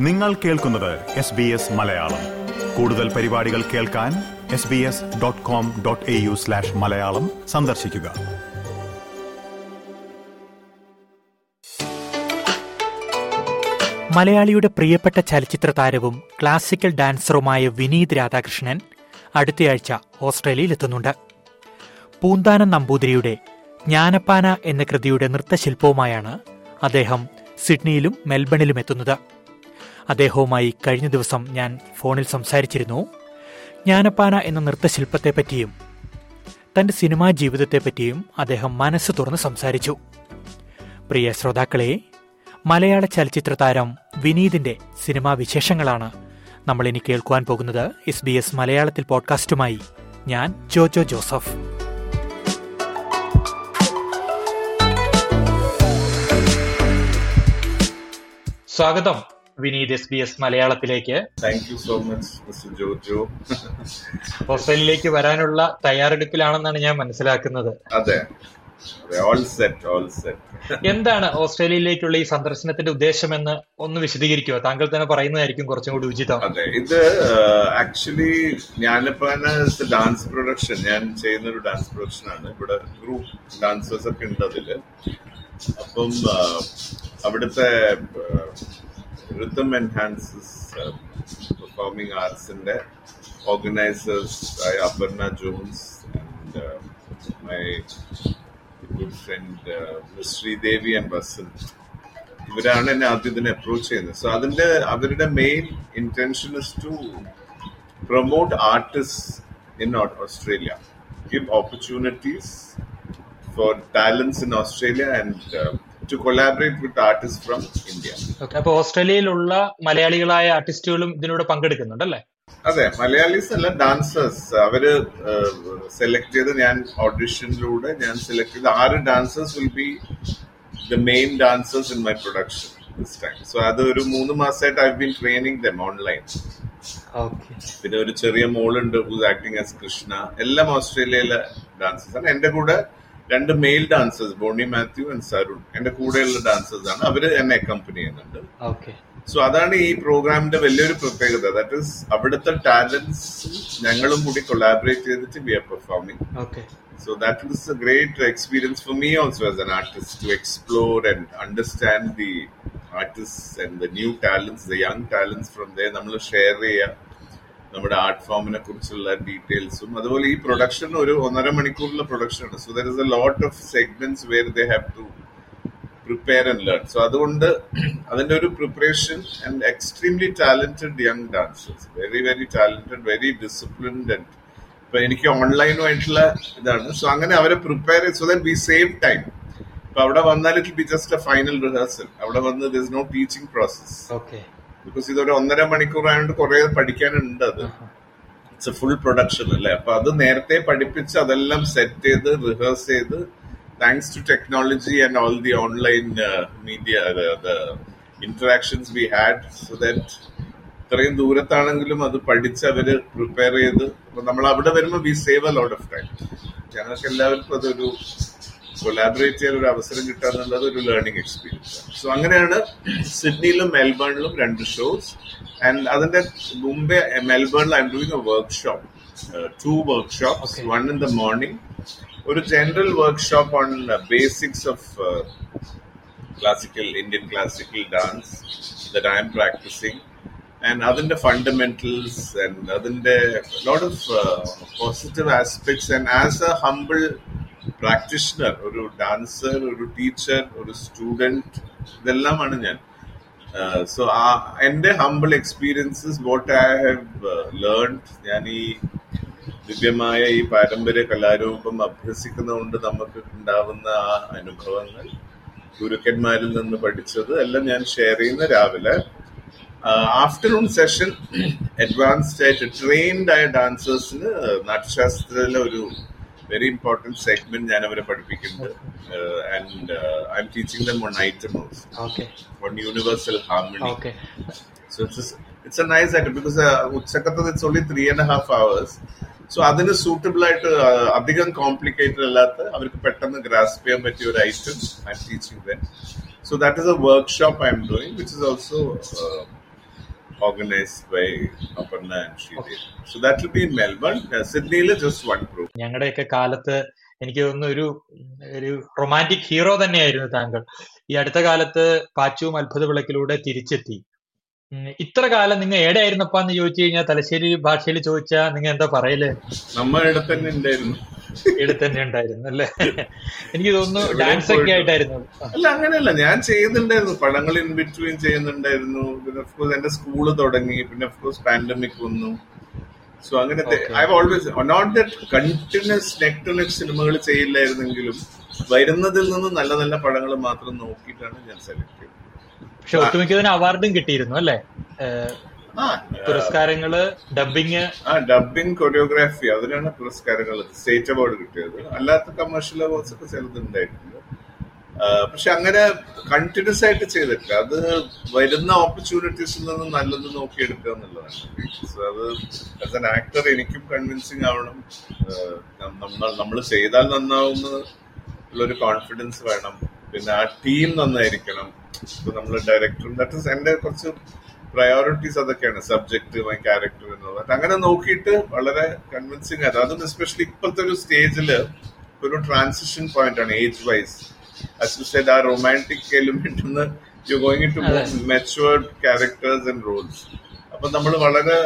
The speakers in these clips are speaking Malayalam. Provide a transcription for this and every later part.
നിങ്ങൾ കേൾക്കുന്നത് എസ് ബി എസ് മലയാളം. കൂടുതൽ പരിപാടികൾ കേൾക്കാൻ S B S dot com dot A U slash Malayalam സന്ദർശിക്കുക. മലയാളിയുടെ പ്രിയപ്പെട്ട ചലച്ചിത്ര താരവും ക്ലാസിക്കൽ ഡാൻസറുമായ വിനീത് രാധാകൃഷ്ണൻ അടുത്തയാഴ്ച ഓസ്ട്രേലിയയിലെത്തുന്നുണ്ട്. പൂന്താനം നമ്പൂതിരിയുടെ ജ്ഞാനപ്പാന എന്ന കൃതിയുടെ നൃത്തശില്പവുമായാണ് അദ്ദേഹം സിഡ്നിയിലും മെൽബണിലും എത്തുന്നത്. അദ്ദേഹവുമായി കഴിഞ്ഞ ദിവസം ഞാൻ ഫോണിൽ സംസാരിച്ചിരുന്നു. ജ്ഞാനപ്പാന എന്ന നൃത്തശില്പത്തെപ്പറ്റിയും തന്റെ സിനിമാ ജീവിതത്തെപ്പറ്റിയും അദ്ദേഹം മനസ്സ് തുറന്ന് സംസാരിച്ചു. പ്രിയ ശ്രോതാക്കളെ മലയാള ചലച്ചിത്ര താരം വിനീതിന്റെ സിനിമാ വിശേഷങ്ങളാണ് നമ്മൾ ഇനി കേൾക്കുവാൻ പോകുന്നത് എസ് ബി എസ് മലയാളത്തിൽ പോഡ്കാസ്റ്റുമായി ഞാൻ ജോജോ ജോസഫ്. സ്വാഗതം. വിനീത് എസ് ബി എസ് മലയാളത്തിലേക്ക്. Thank you so much mister ജോർജോ. ഓസ്ട്രേലിയയിലേക്ക് വരാനുള്ള തയ്യാറെടുപ്പിലാണെന്നാണ് ഞാൻ മനസ്സിലാക്കുന്നത്. അതെ. ഓൾ സെറ്റ് ഓൾ സെറ്റ് എന്താണ് ഓസ്ട്രേലിയയിലേക്കുള്ള ഈ സന്ദർശനത്തിന്റെ ഉദ്ദേശം എന്ന് ഒന്ന് വിശദീകരിക്കുക താങ്കൾ തന്നെ പറയുന്നതായിരിക്കും കുറച്ചും കൂടി ഉചിതം. അതെ ഇത് ആക്ച്വലി ഞാനിപ്പോ ഡാൻസ് പ്രൊഡക്ഷൻ ഞാൻ ചെയ്യുന്ന ഒരു ഡാൻസ് പ്രൊഡക്ഷൻ ആണ്. ഇവിടെ ഗ്രൂപ്പ് ഡാൻസേഴ്സ് ഒക്കെ ഉണ്ട് അതിൽ. അപ്പം അവിടുത്തെ റിതം എൻഹാൻസസ് പെർഫോമിംഗ് ആർട്സിന്റെ ഓർഗനൈസേഴ്സ് ആയ Aparna Jones and my good friend Sridevi and Vasanth ഇവരാണ് എന്നെ ആദ്യം ഇതിനെ അപ്രോച്ച് ചെയ്യുന്നത്. സോ അതിന്റെ അവരുടെ main intention is to promote artist in Australia give opportunities for talents in Australia and to collaborate with artist from India അപ്പൊ ഓസ്ട്രേലിയയിലുള്ള മലയാളികളായ ആർട്ടിസ്റ്റുകളും ഇതിലൂടെ പങ്കെടുക്കുന്നുണ്ടല്ലേ? അതെ മലയാളീസ് അല്ല ഡാൻസേഴ്സ് അവർ സെലക്ട് ചെയ്ത് ഞാൻ ഓഡിഷനിലൂടെ ഞാൻ സെലക്ട് ചെയ്ത് ആറ് dancers will be the main dancers in my production this time so അത് ഒരു മൂന്ന് മാസമായിട്ട് I been training them online okay പിന്നെ ഒരു ചെറിയ മോളുണ്ട് ഹൂസ് ആക്ടിങ് ആസ് കൃഷ്ണ എല്ലാം ഓസ്ട്രേലിയയിലെ ഡാൻസേഴ്സ് ആണ്. എന്റെ കൂടെ രണ്ട് male dancers Boney Mathew and Sarun എന്റെ കൂടെയുള്ള ഡാൻസേഴ്സ് ആണ്. അവർ എന്നെ അക്കമ്പനി ചെയ്യുന്നുണ്ട്. ഓക്കെ സോ അതാണ് ഈ പ്രോഗ്രാമിന്റെ വലിയൊരു പ്രത്യേകത. ദാറ്റ് ഇസ് അവിടുത്തെ ടാലൻസ് ഞങ്ങളും കൂടി കൊളാബറേറ്റ് ചെയ്തിട്ട് we are performing so that is a great experience for me also as an artist to explore and understand the artist and the new talents the young talents from the നമ്മൾ ഷെയർ ചെയ്യുക നമ്മുടെ ആർട്ട് ഫോമിനെ കുറിച്ചുള്ള ഡീറ്റെയിൽസും അതുപോലെ ഈ പ്രൊഡക്ഷൻ ഒരു ഒന്നര മണിക്കൂറിലെ പ്രൊഡക്ഷൻ ആണ്. So there is a lot of segments where they have to prepare and learn so അതുകൊണ്ട് അതിന്റെ ഒരു preparation and extremely talented young dancers very very talented very disciplined and ഇപ്പൊ എനിക്ക് ഓൺലൈനുമായിട്ടുള്ള ഇതാണ്. സോ അങ്ങനെ അവരെ prepare so that we save time ഇപ്പൊ അവിടെ വന്നാൽ it be just a final rehearsal അവിടെ വന്ന് no teaching process okay because ഇതൊരു ഒന്നര മണിക്കൂർ ആയതുകൊണ്ട് കുറെ പഠിക്കാനുണ്ട് അത്. ഇറ്റ്സ് എ ഫുൾ പ്രൊഡക്ഷൻ അല്ലേ? അപ്പൊ അത് നേരത്തെ പഠിപ്പിച്ച് അതെല്ലാം സെറ്റ് ചെയ്ത് റിഹേഴ്സ് ചെയ്ത് thanks to technology and all the online media interactions we had so that ഇത്രയും ദൂരത്താണെങ്കിലും അത് പഠിച്ച് അവർ പ്രിപ്പയർ ചെയ്ത്. നമ്മൾ അവിടെ വരുമ്പോൾ we save a lot of time ഞങ്ങൾക്ക് എല്ലാവർക്കും അതൊരു കൊലാബറേറ്റ് ചെയ്യാൻ ഒരു അവസരം കിട്ടുക എന്നുള്ളത് ഒരു ലേണിംഗ് എക്സ്പീരിയൻസ് ആണ് സോ അങ്ങനെയാണ് സിഡ്നിയിലും മെൽബേണിലും രണ്ട് ഷോസ് ആൻഡ് അതിന്റെ മുമ്പേ മെൽബേണിൽ I'm doing a workshop two workshops one in the morning ഒരു general workshop on basics of classical Indian classical dance that I'm practising and അതിന്റെ ഫണ്ടമെന്റൽസ് ആൻഡ് അതിന്റെ lot of positive aspects and as a humble practitioner ഒരു ഡാൻസർ ഒരു ടീച്ചർ ഒരു സ്റ്റുഡന്റ് ഇതെല്ലാമാണ് ഞാൻ. സോ ആ എന്റെ humble experiences what I have learn ഞാൻ ഈ ദിവ്യമായ ഈ പാരമ്പര്യ കലാരൂപം അഭ്യസിക്കുന്നതുകൊണ്ട് നമുക്ക് ഉണ്ടാവുന്ന ആ അനുഭവങ്ങൾ ഗുരുക്കന്മാരിൽ നിന്ന് പഠിച്ചത് എല്ലാം ഞാൻ ഷെയർ ചെയ്യുന്ന രാവിലെ. ആഫ്റ്റർനൂൺ സെഷൻ അഡ്വാൻസ്ഡ് ആയിട്ട് ട്രെയിൻഡ് ആയ ഡാൻസേഴ്സിന് നാട്യശാസ്ത്രത്തിലെ ഒരു വെരി ഇമ്പോർട്ടന്റ് സെഗ്മെന്റ് ഞാൻ അവരെ പഠിപ്പിക്കുന്നുണ്ട് and I'm teaching them on item also okay on universal harmony okay So it's a nice item because uh, ഉച്ചക്കത്തത് it's only three and half hours hours. So അതിന് സൂട്ടബിൾ ആയിട്ട് അധികം കോംപ്ലിക്കേറ്റഡ് അല്ലാത്ത അവർക്ക് പെട്ടെന്ന് ഗ്രാസ്പ് ചെയ്യാൻ പറ്റിയ ഒരു item I'm teaching them so that is a workshop I'm doing which is also organized by Aparna and Sridevi. So that will be in Melbourne. Uh, Sydney is just one program. ഞങ്ങളുടെയൊക്കെ കാലത്ത് എനിക്ക് തോന്നുന്നു ഒരു ഒരു റൊമാന്റിക് ഹീറോ തന്നെയായിരുന്നു താങ്കൾ ഈ അടുത്ത കാലത്ത് പാച്ചുവും അത്ഭുത വിളക്കിലൂടെ തിരിച്ചെത്തി ഇത്ര കാലം നിങ്ങൾ എവിടെ ആയിരുന്നപ്പാന്ന് ചോദിച്ചു കഴിഞ്ഞാൽ തലശ്ശേരി ഭാഷയിൽ ചോദിച്ചാ നിങ്ങൾ എന്താ പറയൽ? നമ്മൾ തന്നെ ഉണ്ടായിരുന്നു. ഇവിടെ തന്നെ ഉണ്ടായിരുന്നു അല്ലേ? എനിക്ക് തോന്നുന്നു ഡാൻസ് ഒക്കെ ആയിട്ടായിരുന്നു. അല്ല അങ്ങനെയല്ല ഞാൻ ചെയ്യുന്നുണ്ടായിരുന്നു. പടങ്ങൾ ഇൻ ബിറ്റ്വീൻ ചെയ്യുന്നുണ്ടായിരുന്നു. പിന്നെ ഓഫ്കോഴ്സ് എന്റെ സ്കൂൾ തുടങ്ങി. പിന്നെ ഓഫ്കോഴ്സ് പാൻഡമിക് വന്നു. സോ അങ്ങനത്തെ I always note that continuous neck to സിനിമകൾ ചെയ്യില്ലായിരുന്നെങ്കിലും വരുന്നതിൽ നിന്ന് നല്ല നല്ല പടങ്ങൾ മാത്രം നോക്കിയിട്ടാണ് ഞാൻ സെലക്ട് ചെയ്തത്. പക്ഷെ ഒട്ടുമിക്ക ഇതിന് അവാർഡും കിട്ടിയിരുന്നു അല്ലെ? പുരസ്കാരങ്ങൾ ഡബിങ് ആ ഡബിങ് കൊറിയോഗ്രാഫി അതിനാണ് പുരസ്കാരങ്ങൾ സ്റ്റേറ്റ് അവാർഡ് കിട്ടിയത്. അല്ലാത്ത കമേഴ്ഷ്യൽ അവാർഡ്സ് ഒക്കെ ചിലതുണ്ടായിട്ടുണ്ട്. പക്ഷെ അങ്ങനെ കണ്ടിന്യൂസ് ആയിട്ട് ചെയ്തിട്ടില്ല. അത് വരുന്ന ഓപ്പർച്യൂണിറ്റീസിൽ നിന്ന് നല്ലത് നോക്കിയെടുക്കുക എന്നുള്ളതാണ്. അത് ആസ് എൻ ആക്ടർ എനിക്കും കൺവിൻസിങ് ആവണം. നമ്മൾ നമ്മൾ ചെയ്താൽ നന്നാവുന്ന ഉള്ളൊരു കോൺഫിഡൻസ് വേണം. പിന്നെ ആ ടീം നന്നായിരിക്കണം. ഇപ്പൊ നമ്മൾ ഡയറക്ടറും ദാറ്റ് ഇസ് എന്റെ കുറച്ച് പ്രയോറിറ്റീസ് അതൊക്കെയാണ്. സബ്ജക്ട് മൈ ക്യാരക്ടർ എന്നുള്ളത്. അങ്ങനെ നോക്കിയിട്ട് വളരെ കൺവിൻസിങ് ആയിരുന്നു. അതും എസ്പെഷ്യലി ഇപ്പോഴത്തെ ഒരു സ്റ്റേജിൽ ഒരു ട്രാൻസിഷൻ പോയിന്റ് ആണ് ഏജ് വൈസ് as ആ romantic element romantic element to matured characters going into more matured characters and roles. അപ്പൊ നമ്മൾ വളരെ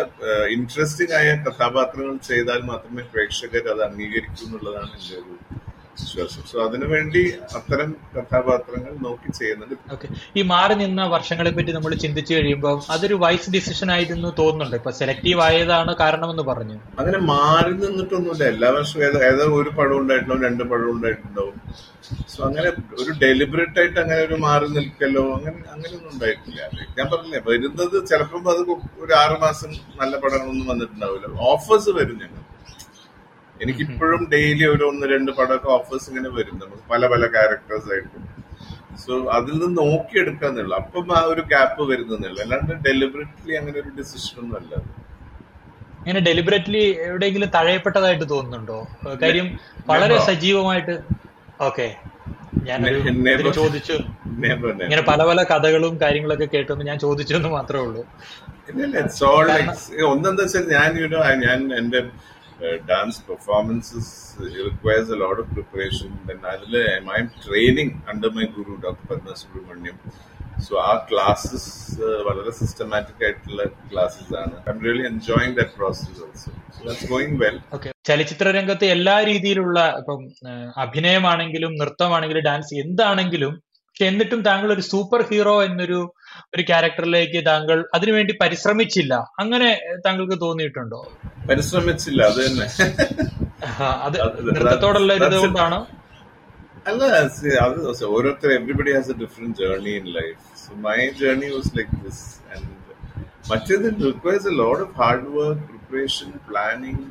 ഇൻട്രസ്റ്റിംഗ് ആയ കഥാപാത്രങ്ങൾ ചെയ്താൽ മാത്രമേ പ്രേക്ഷകർ അത് അംഗീകരിക്കൂ എന്നുള്ളതാണ് എന്റെ ഒരു വിശ്വാസം. സോ അതിനുവേണ്ടി അത്തരം കഥാപാത്രങ്ങൾ നോക്കി ചെയ്യുന്നുണ്ട്. ഓക്കെ ഈ മാറി നിന്ന വർഷങ്ങളെ പറ്റി നമ്മൾ ചിന്തിച്ചു കഴിയുമ്പോൾ അതൊരു വൈസ് ഡിസിഷൻ ആയിരുന്നു തോന്നുന്നുണ്ട്. ഇപ്പൊ സെലക്റ്റീവ് ആയതാണ് കാരണമെന്ന് പറഞ്ഞു. അങ്ങനെ മാറി നിന്നിട്ടൊന്നുമില്ല. എല്ലാ വർഷവും ഏതോ ഏതോ ഒരു പടം ഉണ്ടായിട്ടുണ്ടാവും രണ്ട് പടം ഉണ്ടായിട്ടുണ്ടാവും. സോ അങ്ങനെ ഒരു ഡെലിബറേറ്റ് ആയിട്ട് അങ്ങനെ ഒരു മാറി നിൽക്കലോ അങ്ങനെ അങ്ങനെയൊന്നും ഉണ്ടായിട്ടില്ല. ഞാൻ പറഞ്ഞില്ലേ വരുന്നത് ചിലപ്പം അത് ഒരു ആറുമാസം നല്ല പടങ്ങളൊന്നും വന്നിട്ടുണ്ടാവില്ല. ഓഫേഴ്സ് വരും ഞങ്ങൾ എനിക്കിപ്പോഴും ഡെയിലി ഒരു ഒന്ന് രണ്ട് പടമൊക്കെ ഓഫേഴ്സ് ഇങ്ങനെ വരും. നമുക്ക് പല പല ക്യാരക്ടേഴ്സ് ആയിട്ട്. സോ അതിൽ നിന്ന് നോക്കിയെടുക്കാന്നുള്ളു. അപ്പം ആ ഒരു ഗ്യാപ്പ് വരുന്നില്ല അല്ലാണ്ട് ഡെലിബറേറ്റ്ലി അങ്ങനെ ഒരു ഡിസിഷൻ ഒന്നും അല്ല ഇങ്ങനെ ഡെലിബറേറ്റ്ലി എവിടെയെങ്കിലും തഴയപ്പെട്ടതായിട്ട് തോന്നുന്നുണ്ടോ? കാര്യം വളരെ സജീവമായിട്ട് ഓക്കെ. ഞാൻ ചോദിച്ചു. ഇങ്ങനെ പല പല കഥകളും കാര്യങ്ങളൊക്കെ കേട്ടൊന്ന് ഞാൻ ചോദിച്ചു എന്ന് മാത്രമേ ഉള്ളൂ. ഒന്നെന്താ വെച്ചാൽ ഞാൻ ഞാൻ എന്റെ dance performances requires a lot of preparation അതിൽ I'm training under my guru doctor Padma Subrahmanyam so ആ ക്ലാസ്സസ് വളരെ സിസ്റ്റമാറ്റിക് ആയിട്ടുള്ള ക്ലാസ്സസ് ആണ്. I'm really enjoying that process also ചലച്ചിത്ര രംഗത്ത് എല്ലാ രീതിയിലുള്ള ഇപ്പം ഏഹ്, അഭിനയമാണെങ്കിലും നൃത്തമാണെങ്കിലും ഡാൻസ് എന്താണെങ്കിലും പക്ഷെ എന്നിട്ടും താങ്കൾ ഒരു സൂപ്പർ ഹീറോ എന്നൊരു ഒരു ക്യാരക്ടറിലേക്ക് താങ്കൾ അതിനുവേണ്ടി പരിശ്രമിച്ചില്ല. അങ്ങനെ താങ്കൾക്ക് തോന്നിയിട്ടുണ്ടോ? പരിശ്രമിച്ചില്ല അത് തന്നെ. അത് നൃത്തത്തോടുള്ള ഒരു ഇതുകൊണ്ടാണ്? അല്ല അത് ഓരോരുത്തർ everybody has a different journey in life so my journey was like this and മറ്റേത് requires a load of hard work preparation planning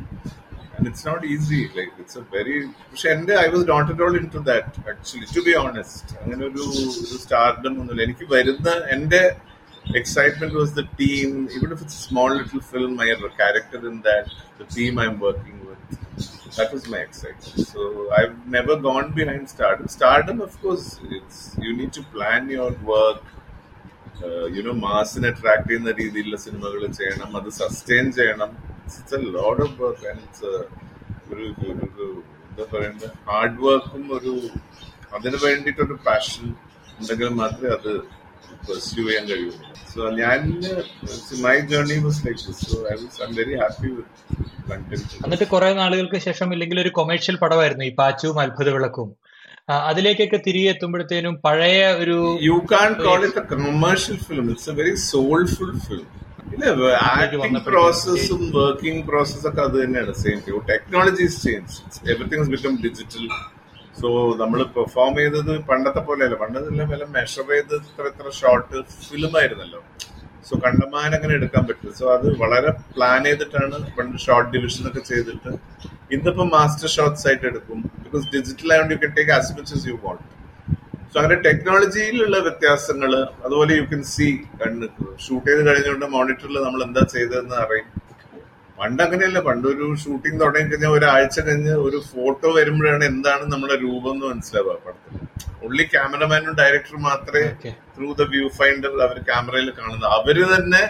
and it's not easy. Like it's a very പക്ഷെ എന്റെ I was not at all in to that actually to be honest അങ്ങനെ ഒരു ഒരു സ്റ്റാർഡം ഒന്നുമില്ല എനിക്ക് വരുന്ന എന്റെ excitement was the team even if it's a small little film i have a character in that the team i'm working with that was my excitement. So I've never gone behind stardom. Stardom, of course, it's you need to plan your work. You know മാസിനെ attract ചെയ്യുന്ന രീതിയിലുള്ള സിനിമകൾ ചെയ്യണം അത് സസ്റ്റെയിൻ ചെയ്യണം it's a load of work and it's ഒരു ഒരു- ഒരു എന്താ ഹാർഡ് വർക്കും ഒരു അതിന് വേണ്ടിയിട്ടൊരു പാഷൻ ഉണ്ടെങ്കിൽ മാത്രമേ അത് പെർസ്യൂ ചെയ്യാൻ കഴിയൂ സോ ഞാൻ my journey was like this so I was I very happy എന്നിട്ട് കുറെ നാളുകൾക്ക് ശേഷം ഇല്ലെങ്കിൽ ഒരു കൊമേഴ്ഷ്യൽ പടമായിരുന്നു ഈ പാച്ചുവും അത്ഭുത വിളക്കും അതിലേക്കൊക്കെ തിരികെ എത്തുമ്പോഴത്തേനും പഴയ ഒരു you can't call it a commercial film It's a very soulful film. പ്രോസസ്സും വർക്കിംഗ് പ്രോസസ് ഒക്കെ അത് തന്നെയാണ്. Same technologies change everything become digital so നമ്മൾ പെർഫോം ചെയ്തത് പണ്ടത്തെ പോലെയല്ല. പണ്ടതെല്ലാം എല്ലാം മെഷർ ചെയ്ത് ഇത്ര ഇത്ര ഷോർട്ട് ഫിലിം ആയിരുന്നല്ലോ. സോ കണ്ടമാൻ അങ്ങനെ എടുക്കാൻ പറ്റും സോ അത് വളരെ പ്ലാൻ ചെയ്തിട്ടാണ് പണ്ട് ഷോർട്ട് ഡിവിഷൻ ഒക്കെ ചെയ്തിട്ട്. ഇന്നിപ്പോ മാസ്റ്റർ ഷോർട്സ് ആയിട്ട് എടുക്കും. ബിക്കോസ് ഡിജിറ്റൽ ആയതുകൊണ്ട് you can take as much you want so അങ്ങനെ ടെക്നോളജിയിലുള്ള വ്യത്യാസങ്ങൾ അതുപോലെ യു കെൻ സി കണ്ണ്. ഷൂട്ട് ചെയ്ത് കഴിഞ്ഞുകൊണ്ട് മോണിറ്ററിൽ നമ്മൾ എന്താ ചെയ്തതെന്ന് അറിയും. പണ്ട് അങ്ങനെയല്ല. പണ്ട് ഒരു ഷൂട്ടിംഗ് തുടങ്ങി കഴിഞ്ഞാൽ ഒരാഴ്ച കഴിഞ്ഞ് ഒരു ഫോട്ടോ വരുമ്പോഴാണ് എന്താണ് നമ്മുടെ രൂപം എന്ന് മനസ്സിലാവുക പടത്തിൽ ഉള്ളി ക്യാമറമാനും ഡയറക്ടറും മാത്രമേ ത്രൂ ദ വ്യൂ ഫൈൻഡർ അവർ ക്യാമറയിൽ കാണുന്നത്. അവർ തന്നെ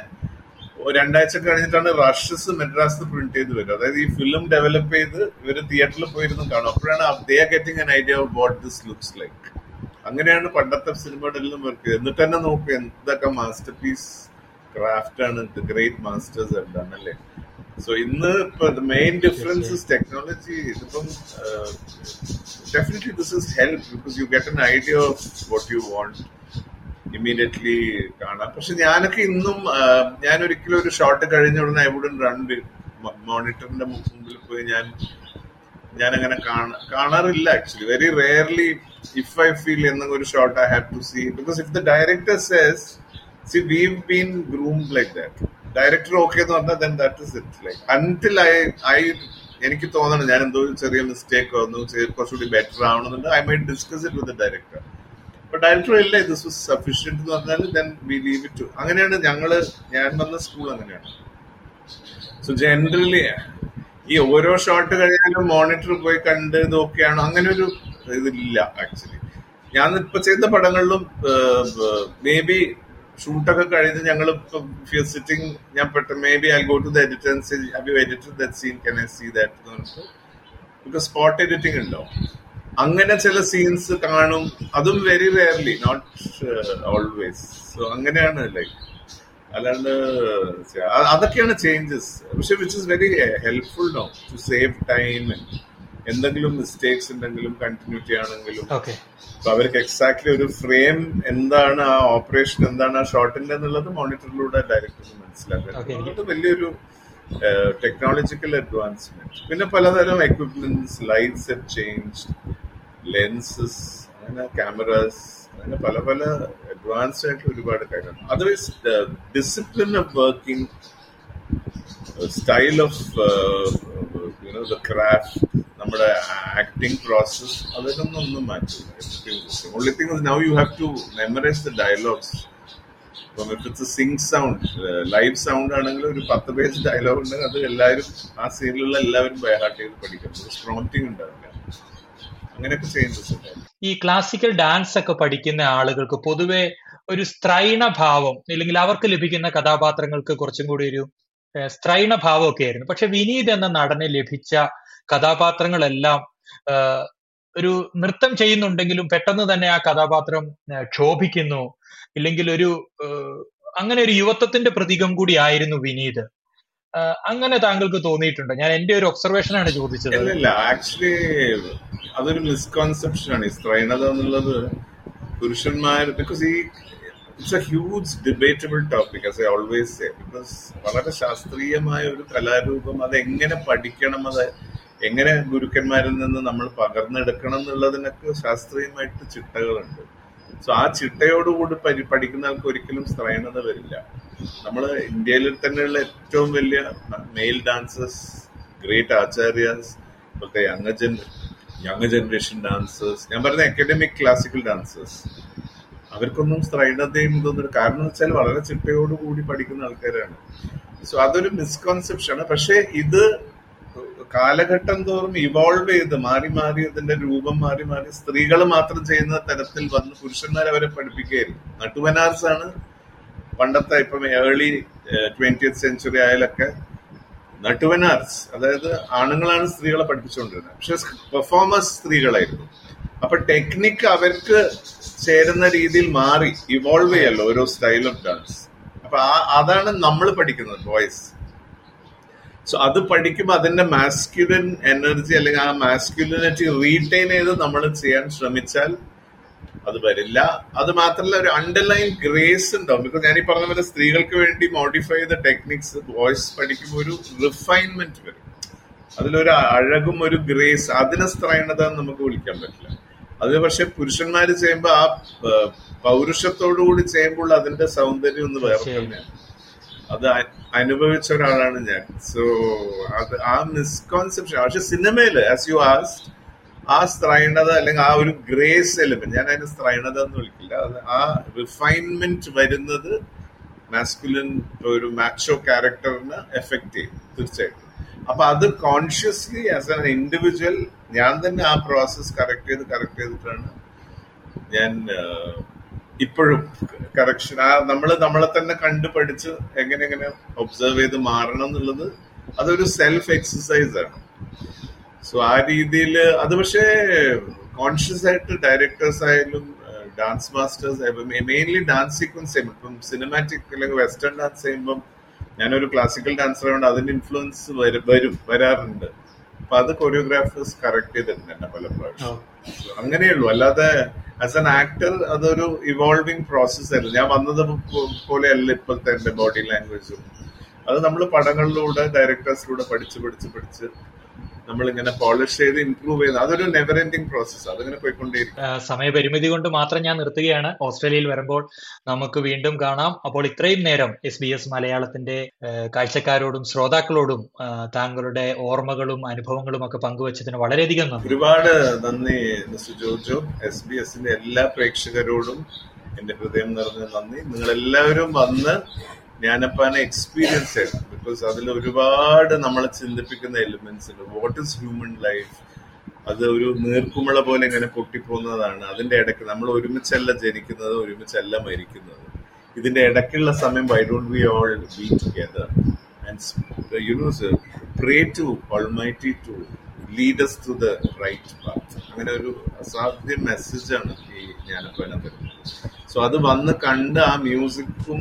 രണ്ടാഴ്ച കഴിഞ്ഞിട്ടാണ് റഷസ് മെഡ്രാസ് പ്രിന്റ് ചെയ്ത് വരും അതായത് ഈ ഫിലിം ഡെവലപ്പ് ചെയ്ത് ഇവർ തിയേറ്ററിൽ പോയിരുന്നു കാണും. അപ്പോഴാണ് they getting an idea of what this looks like അങ്ങനെയാണ് പണ്ടത്തെ സിനിമയുടെ എല്ലാം വർക്ക് എന്നിട്ട് തന്നെ നോക്ക് എന്തൊക്കെ മാസ്റ്റർ പീസ് ക്രാഫ്റ്റ് ആണ് ഗ്രേറ്റ് മാസ്റ്റേഴ്സ് എന്താണ് അല്ലേ? സോ ഇന്ന് ഇപ്പൊ മെയിൻ ഡിഫറൻസ് ടെക്നോളജി ഇതിപ്പം definitely this is help because you get an idea of what you want immediately കാണാം. പക്ഷെ ഞാനൊക്കെ ഇന്നും ഞാൻ ഒരിക്കലും ഒരു ഷോട്ട് കഴിഞ്ഞ ഉടനെ ഐ വുഡൻ റൺ മോണിറ്ററിന്റെ മുമ്പിൽ പോയി ഞാൻ ഞാൻ അങ്ങനെ കാണാറില്ല actually very rarely if I feel എന്തെങ്കിലും ഒരു shot I have to see because if the director says see we've been groomed like that director okay എന്ന് പറഞ്ഞാൽ then that is it like until I I എനിക്ക് തോന്നണം ഞാൻ എന്തോ ചെറിയ മിസ്റ്റേക്ക് വന്നു കുറച്ചുകൂടി better ആവണമെന്നുണ്ട്. I my discuss it with director അപ്പൊ ഡയറക്ടർ ഇല്ല ദിസ് വാസ് സഫീഷ്യന്റ് എന്ന് പറഞ്ഞാൽ ദെൻ വി ലീവ് ഇറ്റ് അങ്ങനെയാണ് ഞങ്ങൾ ഞാൻ വന്ന സ്കൂൾ അങ്ങനെയാണ്. സോ ജനറലി ഈ ഓരോ ഷോട്ട് കഴിഞ്ഞാലും മോണിറ്റർ പോയി കണ്ട് ഇതൊക്കെയാണോ അങ്ങനെ ഒരു ഇതില്ല ആക്ച്വലി ഞാൻ ഇപ്പൊ ചെയ്ത പടങ്ങളിലും മേ ബി ഷൂട്ടൊക്കെ കഴിഞ്ഞ് ഞങ്ങൾ സിറ്റിംഗ് ഞാൻ പെട്ടെന്ന് maybe I go to spot editing ഉണ്ടോ? അങ്ങനെ ചില സീൻസ് കാണും. അതും very rarely not always so അങ്ങനെയാണ് ലൈക്ക് അല്ലാണ്ട് അതൊക്കെയാണ് ചേഞ്ചസ് പക്ഷെ which is very helpful no to save time എന്തെങ്കിലും മിസ്റ്റേക്സ് ഉണ്ടെങ്കിലും കണ്ടിന്യൂറ്റി ആണെങ്കിലും അപ്പൊ അവർക്ക് എക്സാക്ട്ലി ഒരു ഫ്രെയിം എന്താണ് ആ ഓപ്പറേഷൻ എന്താണ് ആ ഷോട്ടിന്റെ എന്നുള്ളത് മോണിറ്ററിലൂടെ ഡയറക്ടറിന് മനസ്സിലാക്കുക അത് വലിയൊരു ടെക്നോളജിക്കൽ അഡ്വാൻസ്മെന്റ് പിന്നെ പലതരം equipments lights have change lenses അങ്ങനെ ക്യാമറാസ് അങ്ങനെ പല പല അഡ്വാൻസ്ഡ് ആയിട്ടുള്ള ഒരുപാട് കാര്യങ്ങൾ. Otherwise discipline of working style of you know the craft നമ്മുടെ ആക്ടിംഗ് പ്രോസസ് അതൊന്നും ഒന്നും മാറ്റില്ല only thing now you have to memorize the dialogues ഇപ്പം ഇപ്പോഴത്തെ സിങ് സൗണ്ട് ലൈവ് സൗണ്ട് ആണെങ്കിൽ ഒരു പത്ത് പേജ് ഡയലോഗ് ഉണ്ടെങ്കിൽ അത് എല്ലാവരും ആ സീരിയലുള്ള എല്ലാവരും ബൈഹാർട്ട് ചെയ്ത് പഠിക്കും സ്ട്രോങ് ഉണ്ടാവില്ല. അങ്ങനെയൊക്കെ ചേഞ്ചസ് ഈ ക്ലാസിക്കൽ ഡാൻസ് ഒക്കെ പഠിക്കുന്ന ആളുകൾക്ക് പൊതുവെ ഒരു സ്ത്രൈണ ഭാവം അല്ലെങ്കിൽ അവർക്ക് ലഭിക്കുന്ന കഥാപാത്രങ്ങൾക്ക് കുറച്ചും കൂടി ഒരു സ്ത്രൈണ ഭാവമൊക്കെ ആയിരുന്നു പക്ഷെ വിനീത് എന്ന നടന് ലഭിച്ച കഥാപാത്രങ്ങളെല്ലാം ഒരു നൃത്തം ചെയ്യുന്നുണ്ടെങ്കിലും പെട്ടെന്ന് തന്നെ ആ കഥാപാത്രം ക്ഷോഭിക്കുന്നു. ഇല്ലെങ്കിൽ ഒരു അങ്ങനെ ഒരു യുവത്വത്തിന്റെ പ്രതീകം കൂടി ആയിരുന്നു വിനീത്. അങ്ങനെ താങ്കൾക്ക് തോന്നിയിട്ടുണ്ട്? ഞാൻ എന്റെ ഒരു ഒബ്സർവേഷൻ ആണ് ചോദിച്ചത് ആക്ച്വലി അതൊരു മിസ്കോൺസെപ്ഷൻ ആണ്. ഈ സ്ത്രൈണത എന്നുള്ളത് പുരുഷന്മാർ ബിക്കോസ് ഈ it's a huge debatable topic as I always say because വളരെ ശാസ്ത്രീയമായ ഒരു കലാരൂപം അത് എങ്ങനെ പഠിക്കണം അത് എങ്ങനെ ഗുരുക്കന്മാരിൽ നിന്ന് നമ്മൾ പകർന്നെടുക്കണം എന്നുള്ളതിനൊക്കെ ശാസ്ത്രീയമായിട്ട് ചിട്ടകളുണ്ട്. സോ ആ ചിട്ടയോടുകൂടി പരി പഠിക്കുന്ന ആൾക്ക് ഒരിക്കലും സ്ത്രൈണത വരില്ല. നമ്മൾ ഇന്ത്യയിൽ തന്നെയുള്ള ഏറ്റവും വലിയ മെയിൽ ഡാൻസേഴ്സ് ഗ്രേറ്റ് ആചാര്യാസ് ഇപ്പോഴത്തെ യങ് ജനറേഷൻ ഡാൻസേഴ്സ് ഞാൻ പറയുന്ന അക്കാഡമിക് ക്ലാസിക്കൽ ഡാൻസേഴ്സ് അവർക്കൊന്നും സ്ത്രൈണതയും ഇതൊന്നും കാരണം എന്ന് വെച്ചാൽ വളരെ ചിട്ടയോടുകൂടി പഠിക്കുന്ന ആൾക്കാരാണ്. സോ അതൊരു മിസ്കോൺസെപ്ഷൻ ആണ്. പക്ഷെ ഇത് കാലഘട്ടം തോറും ഇവോൾവ് ചെയ്ത് മാറി മാറി അതിന്റെ രൂപം മാറി മാറി സ്ത്രീകൾ മാത്രം ചെയ്യുന്ന തരത്തിൽ വന്ന് പുരുഷന്മാർ അവരെ പഠിപ്പിക്കുകയായിരുന്നു. നട്ടുവനാർസ് ആണ് പണ്ടത്തെ ഇപ്പം ഏർലി ട്വന്റി സെഞ്ചുറി ആയാലൊക്കെ നട്ടുവനാർസ് അതായത് ആണുങ്ങളാണ് സ്ത്രീകളെ പഠിപ്പിച്ചുകൊണ്ടിരുന്നത്. പക്ഷെ പെർഫോമൻസ് സ്ത്രീകളായിരുന്നു. അപ്പൊ ടെക്നിക്ക് അവർക്ക് ചേരുന്ന രീതിയിൽ മാറി ഇവോൾവ് ചെയ്യല്ലോ ഓരോ സ്റ്റൈൽ ഓഫ് ഡാൻസ് അപ്പൊ ആ അതാണ് നമ്മൾ പഠിക്കുന്നത് വോയിസ് സോ അത് പഠിക്കുമ്പോൾ അതിന്റെ മാസ്ക്യുലൻ എനർജി അല്ലെങ്കിൽ ആ മാസ്ക്യുലിനിറ്റി റീറ്റെയിൻ ചെയ്ത് നമ്മൾ ചെയ്യാൻ ശ്രമിച്ചാൽ അത് വരില്ല. അത് മാത്രമല്ല ഒരു അണ്ടർലൈൻ ഗ്രേസ് ഉണ്ടാവും. ബിക്കോസ് ഞാൻ ഈ പറഞ്ഞ പോലെ സ്ത്രീകൾക്ക് വേണ്ടി മോഡിഫൈ ചെയ്ത ടെക്നിക്സ് വോയിസ് പഠിക്കുമ്പോൾ ഒരു റിഫൈൻമെന്റ് വരും. അതിലൊരു അഴകും ഒരു ഗ്രേസ് അതിനെ സ്ത്രൈണത നമുക്ക് വിളിക്കാൻ പറ്റില്ല. അത് പക്ഷെ പുരുഷന്മാർ ചെയ്യുമ്പോൾ ആ പൗരുഷത്തോടു കൂടി ചെയ്യുമ്പോൾ അതിന്റെ സൗന്ദര്യം ഒന്ന് വേറെ തന്നെയാണ്. അത് അനുഭവിച്ച ഒരാളാണ് ഞാൻ. സോ അത് ആ മിസ്കോൺസെപ്ഷൻ പക്ഷെ സിനിമയിൽ ആസ് യു ആസ് ആ സ്ത്രൈണത അല്ലെങ്കിൽ ആ ഒരു ഗ്രേസ് എലിമെന്റ് ഞാൻ അതിന് സ്ത്രൈണത എന്ന് വിളിക്കില്ല. അത് ആ റിഫൈൻമെന്റ് വരുന്നത് മാസ്കുലിൻ ഒരു മാച്ചോ ക്യാരക്ടറിന് എഫക്ട് ചെയ്യും തീർച്ചയായിട്ടും. അപ്പൊ അത് കോൺഷ്യസ്ലി ആസ് ആൻ ഇൻഡിവിജ്വൽ ഞാൻ തന്നെ ആ പ്രോസസ് കറക്റ്റ് ചെയ്ത് കറക്റ്റ് ചെയ്തിട്ടാണ് ഞാൻ ഇപ്പോഴും കറക്ഷൻ ആ നമ്മൾ നമ്മളെ തന്നെ കണ്ടു പഠിച്ച് എങ്ങനെ എങ്ങനെ ഒബ്സർവ് ചെയ്ത് മാറണം എന്നുള്ളത് അതൊരു സെൽഫ് എക്സസൈസ് ആണ്. സോ ആ രീതിയിൽ അത് പക്ഷേ കോൺഷ്യസ് ആയിട്ട് ഡയറക്ടേഴ്സ് ആയാലും dance masters mainly dance sequence ചെയ്യുമ്പോൾ ഇപ്പം സിനിമാറ്റിക് അല്ലെങ്കിൽ വെസ്റ്റേൺ ഡാൻസ് ചെയ്യുമ്പം ഞാനൊരു ക്ലാസിക്കൽ ഡാൻസർ ആയതുകൊണ്ട് അതിന്റെ ഇൻഫ്ലുവൻസ് വരും വരാറുണ്ട്. അപ്പൊ അത് കൊറിയോഗ്രാഫേഴ്സ് കറക്റ്റ് ചെയ്തിട്ടുണ്ട് എന്നെ പല പ്രാവശ്യം. അങ്ങനെയുള്ളൂ. അല്ലാതെ ആസ് എൻ ആക്ടർ അതൊരു ഇവോൾവിംഗ് പ്രോസസ് അല്ല. ഞാൻ വന്നത് പോലെയല്ല ഇപ്പോഴത്തെ എന്റെ ബോഡി ലാംഗ്വേജും അത് നമ്മൾ പടങ്ങളിലൂടെ ഡയറക്ടേഴ്സിലൂടെ പഠിച്ച് പഠിച്ച് പഠിച്ച് നമ്മളിങ്ങനെ പോളിഷ് ചെയ്ത് ഇംപ്രൂവ് ചെയ്ത് അതൊരു നെവർ എൻഡിങ് പ്രോസസ് അതിങ്ങനെ പോയിക്കൊണ്ടേയിരിക്കും. സമയപരിമിതി കൊണ്ട് മാത്രം ഞാൻ നിർത്തുകയാണ്. ഓസ്ട്രേലിയയിൽ വരുമ്പോൾ നമുക്ക് വീണ്ടും കാണാം. അപ്പോൾ ഇത്രയും നേരം എസ് ബി എസ് മലയാളത്തിന്റെ കാഴ്ചക്കാരോടും ശ്രോതാക്കളോടും താങ്കളുടെ ഓർമ്മകളും അനുഭവങ്ങളും ഒക്കെ പങ്കുവച്ചതിന് വളരെയധികം നന്ദി. ഒരുപാട് നന്ദി മിസ്റ്റർ ജോജോ എസ് ബി എസിന്റെ എല്ലാ പ്രേക്ഷകരോടും എന്റെ ഹൃദയം നിറഞ്ഞ നന്ദി. നിങ്ങൾ എല്ലാവരും വന്ന് ഞാനപ്പാനെ എക്സ്പീരിയൻസ് ആയിരുന്നു. ബിക്കോസ് അതിൽ ഒരുപാട് നമ്മളെ ചിന്തിപ്പിക്കുന്ന എലിമെന്റ്സ് ഉണ്ട്. വാട്ട് ഇസ് ഹ്യൂമൻ ലൈഫ് അത് ഒരു നീർക്കുമള പോലെ ഇങ്ങനെ പൊട്ടിപ്പോകുന്നതാണ്. അതിന്റെ ഇടയ്ക്ക് നമ്മൾ ഒരുമിച്ചല്ല ജനിക്കുന്നത് ഒരുമിച്ചല്ല മരിക്കുന്നത്. ഇതിന്റെ ഇടയ്ക്കുള്ള സമയം why don't we all be together and you know pray to almighty to leads to the right path അങ്ങനെ ഒരു അസാധ്യ മെസ്സേജാണ് ഈ ജ്ഞാനപ്പന തരുന്നത്. സോ അത് വന്ന് കണ്ട് ആ മ്യൂസിക്കും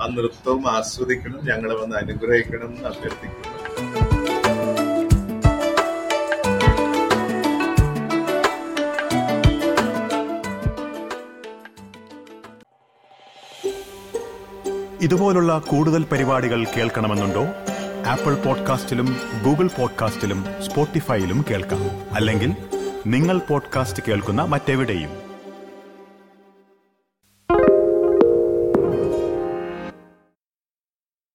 ആ നൃത്തവും ആസ്വദിക്കണം ഞങ്ങളെ വന്ന് അനുഗ്രഹിക്കണം എന്ന് അഭ്യർത്ഥിക്കുന്നു. ഇതുപോലുള്ള കൂടുതൽ പരിപാടികൾ കേൾക്കണമെന്നുണ്ടോ? ആപ്പിൾ പോഡ്കാസ്റ്റിലും ഗൂഗിൾ പോഡ്കാസ്റ്റിലും സ്പോട്ടിഫൈയിലും കേൾക്കാം. അല്ലെങ്കിൽ നിങ്ങൾ പോഡ്കാസ്റ്റ് കേൾക്കുന്ന മറ്റെവിടെയും.